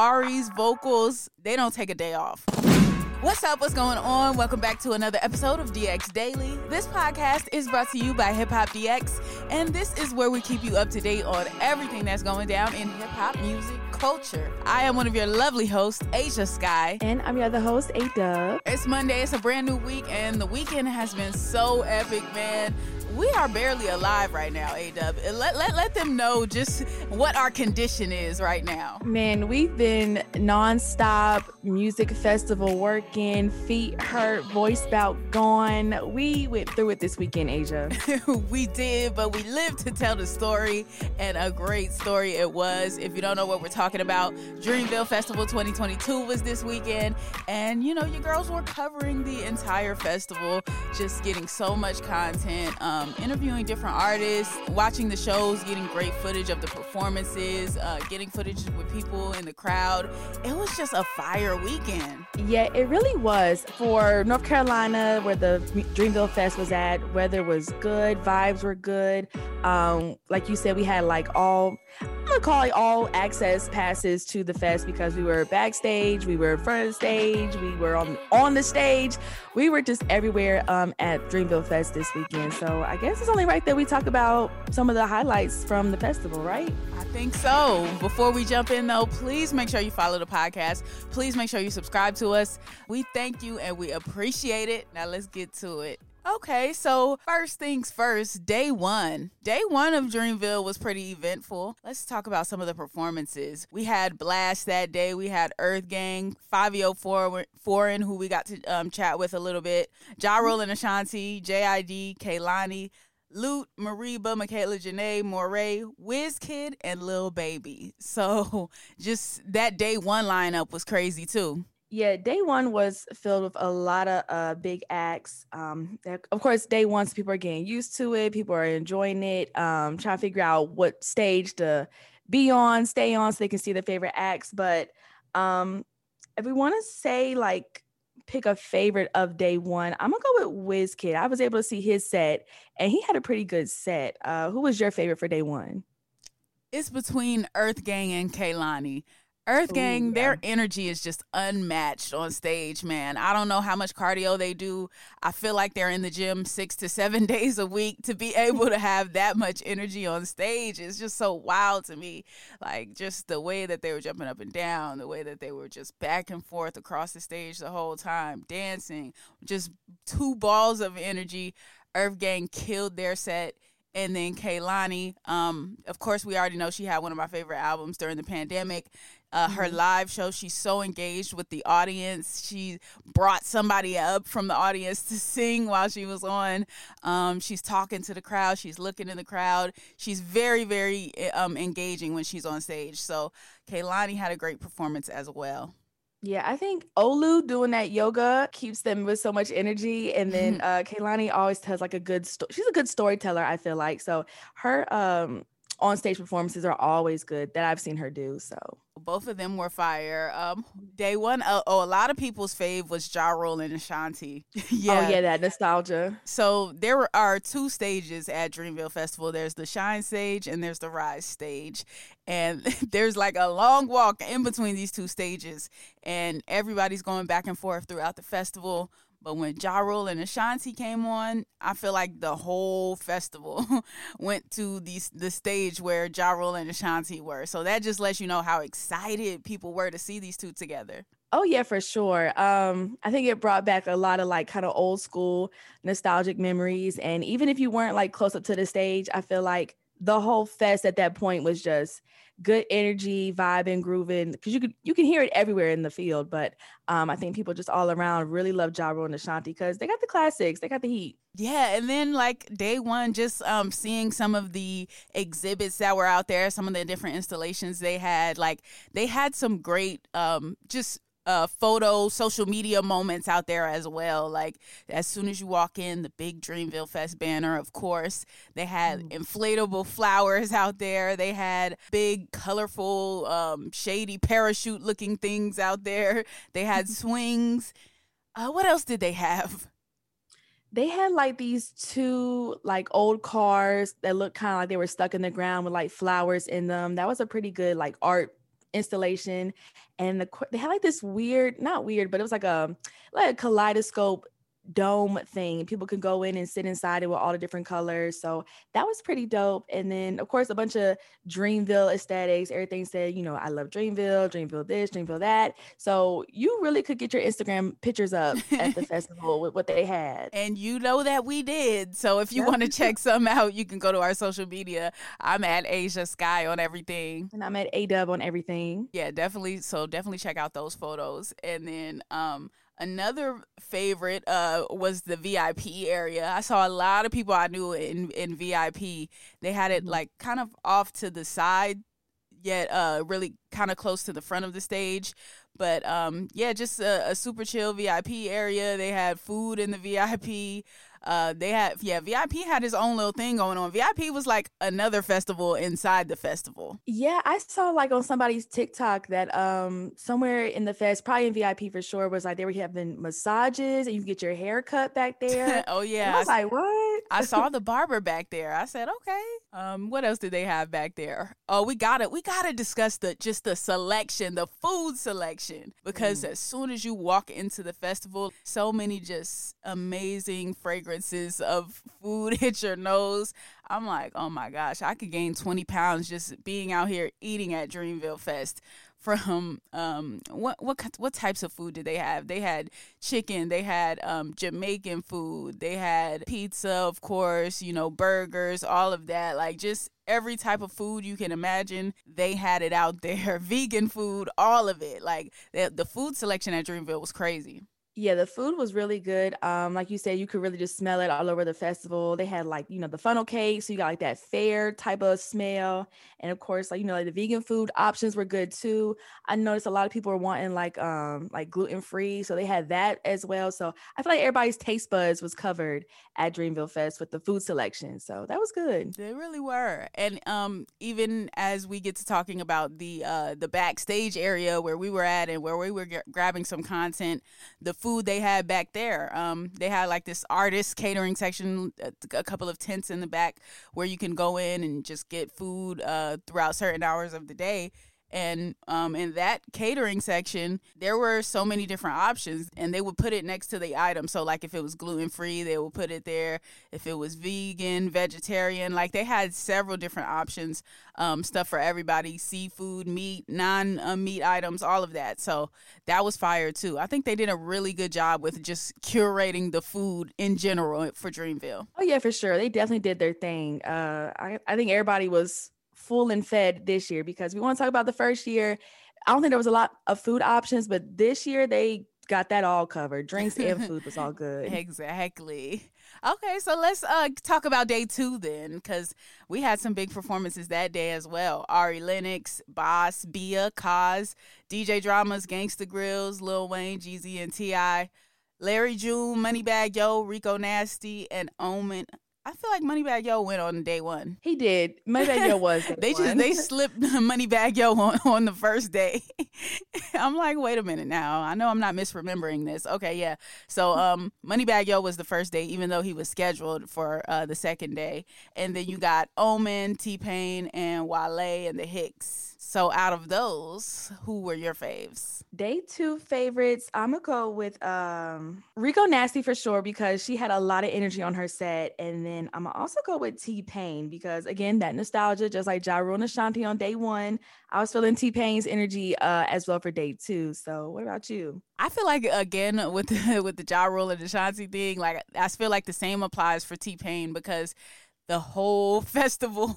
Ari's vocals, they don't take a day off. What's up? What's going on? Welcome back to another episode of DX Daily. This podcast is brought to you by Hip Hop DX, and this is where we keep you up to date on everything that's going down in hip hop music culture. I am one of your lovely hosts, Ashia Skye. And I'm your other host, A Dub. It's Monday, it's a brand new week, and the weekend has been so epic, man we are barely alive right now, AW. Let, let, let them know just what our condition is right now. Man, we've been nonstop music festival working, feet hurt, voice bout gone. We went through it this weekend, Ashia. we did, but we lived to tell the story, and a great story it was. If you don't know what we're talking about, Dreamville Festival 2022 was this weekend, and you know, your girls were covering the entire festival, just getting so much content. Um, um, interviewing different artists, watching the shows, getting great footage of the performances, uh, getting footage with people in the crowd. It was just a fire weekend. Yeah, it really was. For North Carolina, where the Dreamville Fest was at, weather was good, vibes were good. Um, like you said, we had like all gonna call all access passes to the fest because we were backstage, we were in front of the stage, we were on on the stage, we were just everywhere um, at Dreamville Fest this weekend. So I guess it's only right that we talk about some of the highlights from the festival, right? I think so. Before we jump in though, please make sure you follow the podcast. Please make sure you subscribe to us. We thank you and we appreciate it. Now let's get to it. Okay, so first things first, day one. Day one of Dreamville was pretty eventful. Let's talk about some of the performances. We had Blxst that day. We had Earth Gang, Fivio Foreign, who we got to um, chat with a little bit, Ja Rule and Ashanti, JID, Kehlani, Lute, Mereba, Mikhala Jené, Morray, Wizkid, and Lil Baby. So just that day one lineup was crazy too. Yeah, day one was filled with a lot of uh, big acts. Um, of course, day one, so people are getting used to it. People are enjoying it, um, trying to figure out what stage to be on, stay on, so they can see their favorite acts. But um, if we want to say like pick a favorite of day one, I'm gonna go with Wizkid. I was able to see his set, and he had a pretty good set. Uh, who was your favorite for day one? It's between Earth Gang and Kehlani. Earth Gang, Ooh, yeah. their energy is just unmatched on stage, man. I don't know how much cardio they do. I feel like they're in the gym six to seven days a week to be able to have that much energy on stage. It's just so wild to me. Like, just the way that they were jumping up and down, the way that they were just back and forth across the stage the whole time, dancing, just two balls of energy. Earth Gang killed their set and then Kehlani. Um, of course, we already know she had one of my favorite albums during the pandemic. Uh, mm-hmm. Her live show, she's so engaged with the audience. She brought somebody up from the audience to sing while she was on. Um, she's talking to the crowd. She's looking in the crowd. She's very, very eh, um, engaging when she's on stage. So Kehlani had a great performance as well. Yeah, I think Olu doing that yoga keeps them with so much energy. And then mm-hmm. uh Kehlani always tells like a good story. She's a good storyteller, I feel like. So her um on stage performances are always good that I've seen her do. So both of them were fire. Um, day one, uh, oh, a lot of people's fave was Ja Rule and Ashanti. yeah. Oh yeah, that nostalgia. So there are two stages at Dreamville Festival. There's the Shine stage and there's the Rise stage, and there's like a long walk in between these two stages, and everybody's going back and forth throughout the festival But when Ja Rule and Ashanti came on, I feel like the whole festival went to the the stage where Ja Rule and Ashanti were. So that just lets you know how excited people were to see these two together. Oh yeah, for sure. Um, I think it brought back a lot of like kind of old school nostalgic memories. And even if you weren't like close up to the stage, I feel like the whole fest at that point was just good energy, vibing, grooving. Because you could you can hear it everywhere in the field. But um, I think people just all around really love Ja and Ashanti because they got the classics, they got the heat. Yeah, and then like day one, just um seeing some of the exhibits that were out there, some of the different installations they had, like they had some great um just uh, photo social media moments out there as well. Like as soon as you walk in, the big Dreamville Fest banner, of course. They had mm. inflatable flowers out there. They had big, colorful, um, shady parachute looking things out there. They had swings. Uh, what else did they have? They had like these two like old cars that looked kind of like they were stuck in the ground with like flowers in them. That was a pretty good like art installation and the they had like this weird not weird but it was like a like a kaleidoscope dome thing. People could go in and sit inside it with all the different colors. So that was pretty dope. And then, of course, a bunch of Dreamville aesthetics. Everything said, you know, I love Dreamville, Dreamville this, Dreamville that. So you really could get your Instagram pictures up at the festival with what they had. And you know that we did. So if you want to check some out, you can go to our social media. I'm at Ashia Skye on everything. And I'm at Ayeeedubb on everything. Yeah, definitely. So definitely check out those photos. And then um Another favorite uh, was the VIP area. I saw a lot of people I knew in in VIP. They had it mm-hmm. like kind of off to the side, yet uh, really kind of close to the front of the stage. But um, yeah, just a, a super chill VIP area. They had food in the VIP. Uh, they had yeah, VIP had his own little thing going on. VIP was like another festival inside the festival. Yeah, I saw like on somebody's TikTok that um somewhere in the fest, probably in VIP for sure, was like they were having massages and you get your hair cut back there. oh yeah, and I was I, like, what? I saw the barber back there. I said, okay. Um, what else did they have back there? Oh, we gotta we gotta discuss the just the selection, the food selection, because mm. as soon as you walk into the festival, so many just amazing fragrance fragrances of food hit your nose. I'm like, oh my gosh, I could gain 20 pounds just being out here eating at Dreamville Fest. From um, what what what types of food did they have? They had chicken, they had um, Jamaican food, they had pizza, of course, you know, burgers, all of that. Like just every type of food you can imagine, they had it out there. Vegan food, all of it. Like the, the food selection at Dreamville was crazy. Yeah, the food was really good. Um, like you said, you could really just smell it all over the festival. They had like, you know, the funnel cake, so you got like that fair type of smell. And of course, like, you know, like the vegan food options were good too. I noticed a lot of people were wanting like um like gluten-free, so they had that as well. So I feel like everybody's taste buds was covered at Dreamville Fest with the food selection. So that was good. They really were. And um even as we get to talking about the uh the backstage area where we were at and where we were g- grabbing some content, the food they had back there. Um, they had like this artist catering section, a, couple of tents in the back where you can go in and just get food uh, throughout certain hours of the day. And um, in that catering section, there were so many different options, and they would put it next to the item. So, like if it was gluten free, they would put it there. If it was vegan, vegetarian, like they had several different options, um, stuff for everybody seafood, meat, non uh, meat items, all of that. So, that was fire too. I think they did a really good job with just curating the food in general for Dreamville. Oh, yeah, for sure. They definitely did their thing. Uh, I, I think everybody was full and fed this year because we want to talk about the first year. I don't think there was a lot of food options, but this year they got that all covered. Drinks and food was all good. Exactly. Okay, so let's uh talk about day two then, because we had some big performances that day as well. Ari Lennox, Bas, Bia, Cozz, DJ Dramas, Gangsta Grillz, Lil Wayne, Jeezy and T.I., Larry June, Moneybagg Yo, Rico Nasty, and Omen. I feel like Moneybagg Yo went on day one. He did. Moneybagg Yo was. they one. just they slipped Moneybagg Yo on, on the first day. I'm like, wait a minute now. I know I'm not misremembering this. Okay, yeah. So um, Moneybagg Yo was the first day, even though he was scheduled for uh, the second day. And then you got Omen, T Pain, and Wale and the Hics. So out of those, who were your faves? Day two favorites, I'm gonna go with um Rico Nasty for sure because she had a lot of energy on her set. And then I'm gonna also go with T Pain because again, that nostalgia, just like Ja Rule and Ashanti on day one, I was feeling T Pain's energy uh as well for day two. So what about you? I feel like again with the with the Ja Rule and Ashanti thing, like I feel like the same applies for T Pain because the whole festival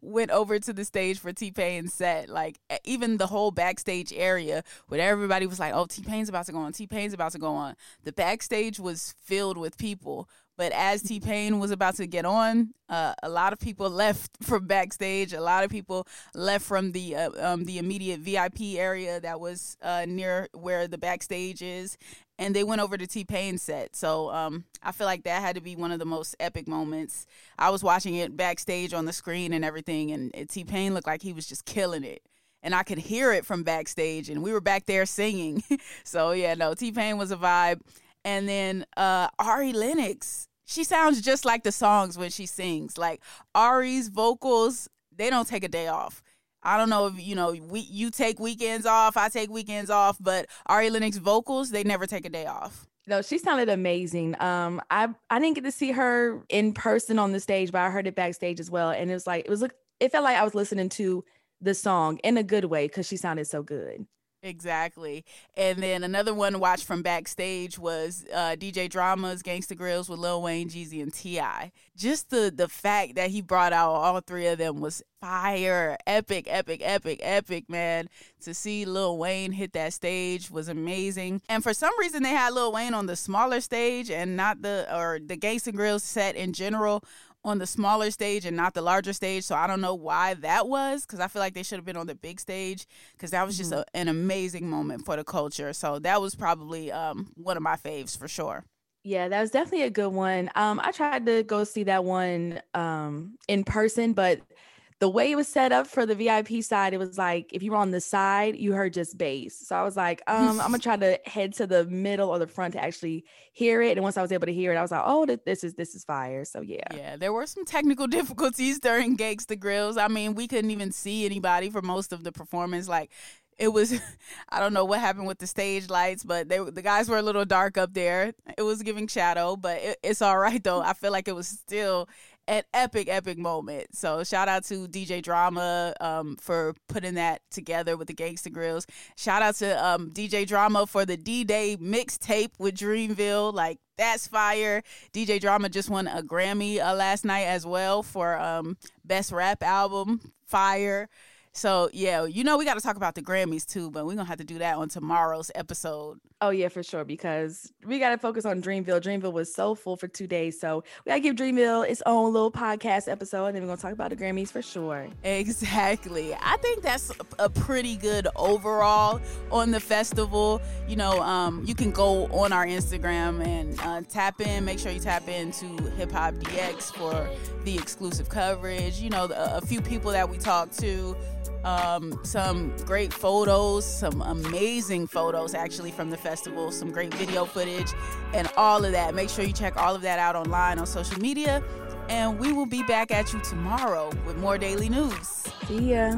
went over to the stage for T Pain's set. Like even the whole backstage area, where everybody was like, "Oh, T Pain's about to go on. T Pain's about to go on." The backstage was filled with people. But as T Pain was about to get on, uh, a lot of people left from backstage. A lot of people left from the uh, um, the immediate VIP area that was uh, near where the backstage is, and they went over to T Pain set. So um, I feel like that had to be one of the most epic moments. I was watching it backstage on the screen and everything, and T Pain looked like he was just killing it. And I could hear it from backstage, and we were back there singing. so yeah, no, T Pain was a vibe. And then uh, Ari Lennox, she sounds just like the songs when she sings. Like Ari's vocals, they don't take a day off. I don't know if you know we you take weekends off, I take weekends off, but Ari Lennox vocals, they never take a day off. No, she sounded amazing. Um, I I didn't get to see her in person on the stage, but I heard it backstage as well, and it was like it was it felt like I was listening to the song in a good way because she sounded so good. Exactly. And then another one to watch from backstage was uh, DJ Drama's Gangsta Grillz with Lil Wayne, Jeezy, and T.I. Just the the fact that he brought out all three of them was fire. Epic, epic, epic, epic, man. To see Lil Wayne hit that stage was amazing. And for some reason they had Lil Wayne on the smaller stage and not the or the Gangsta Grillz set in general on the smaller stage and not the larger stage. So I don't know why that was because I feel like they should have been on the big stage because that was just mm-hmm. a, an amazing moment for the culture. So that was probably um, one of my faves for sure. Yeah, that was definitely a good one. Um, I tried to go see that one um, in person, but the way it was set up for the VIP side, it was like if you were on the side, you heard just bass. So I was like, um, I'm gonna try to head to the middle or the front to actually hear it. And once I was able to hear it, I was like, oh, this is this is fire. So yeah, yeah. There were some technical difficulties during Gangsta Grillz. I mean, we couldn't even see anybody for most of the performance. Like it was I don't know what happened with the stage lights, but they the guys were a little dark up there. It was giving shadow, but it, it's all right though. I feel like it was still an epic, epic moment. So shout out to DJ Drama um, for putting that together with the Gangsta Grillz. Shout out to um, DJ Drama for the D Day mixtape with Dreamville. Like that's fire. DJ Drama just won a Grammy uh, last night as well for um, best rap album. Fire. So yeah, you know we got to talk about the Grammys too, but we're gonna have to do that on tomorrow's episode. Oh yeah, for sure, because we got to focus on Dreamville. Dreamville was so full for two days, so we gotta give Dreamville its own little podcast episode, and then we're gonna talk about the Grammys for sure. Exactly. I think that's a pretty good overall on the festival. You know, um, you can go on our Instagram and uh, tap in. Make sure you tap into Hip Hop DX for the exclusive coverage. You know, a, a few people that we talked to um, some great photos, some amazing photos actually from the festival, some great video footage, and all of that. Make sure you check all of that out online on social media. And we will be back at you tomorrow with more daily news. See ya.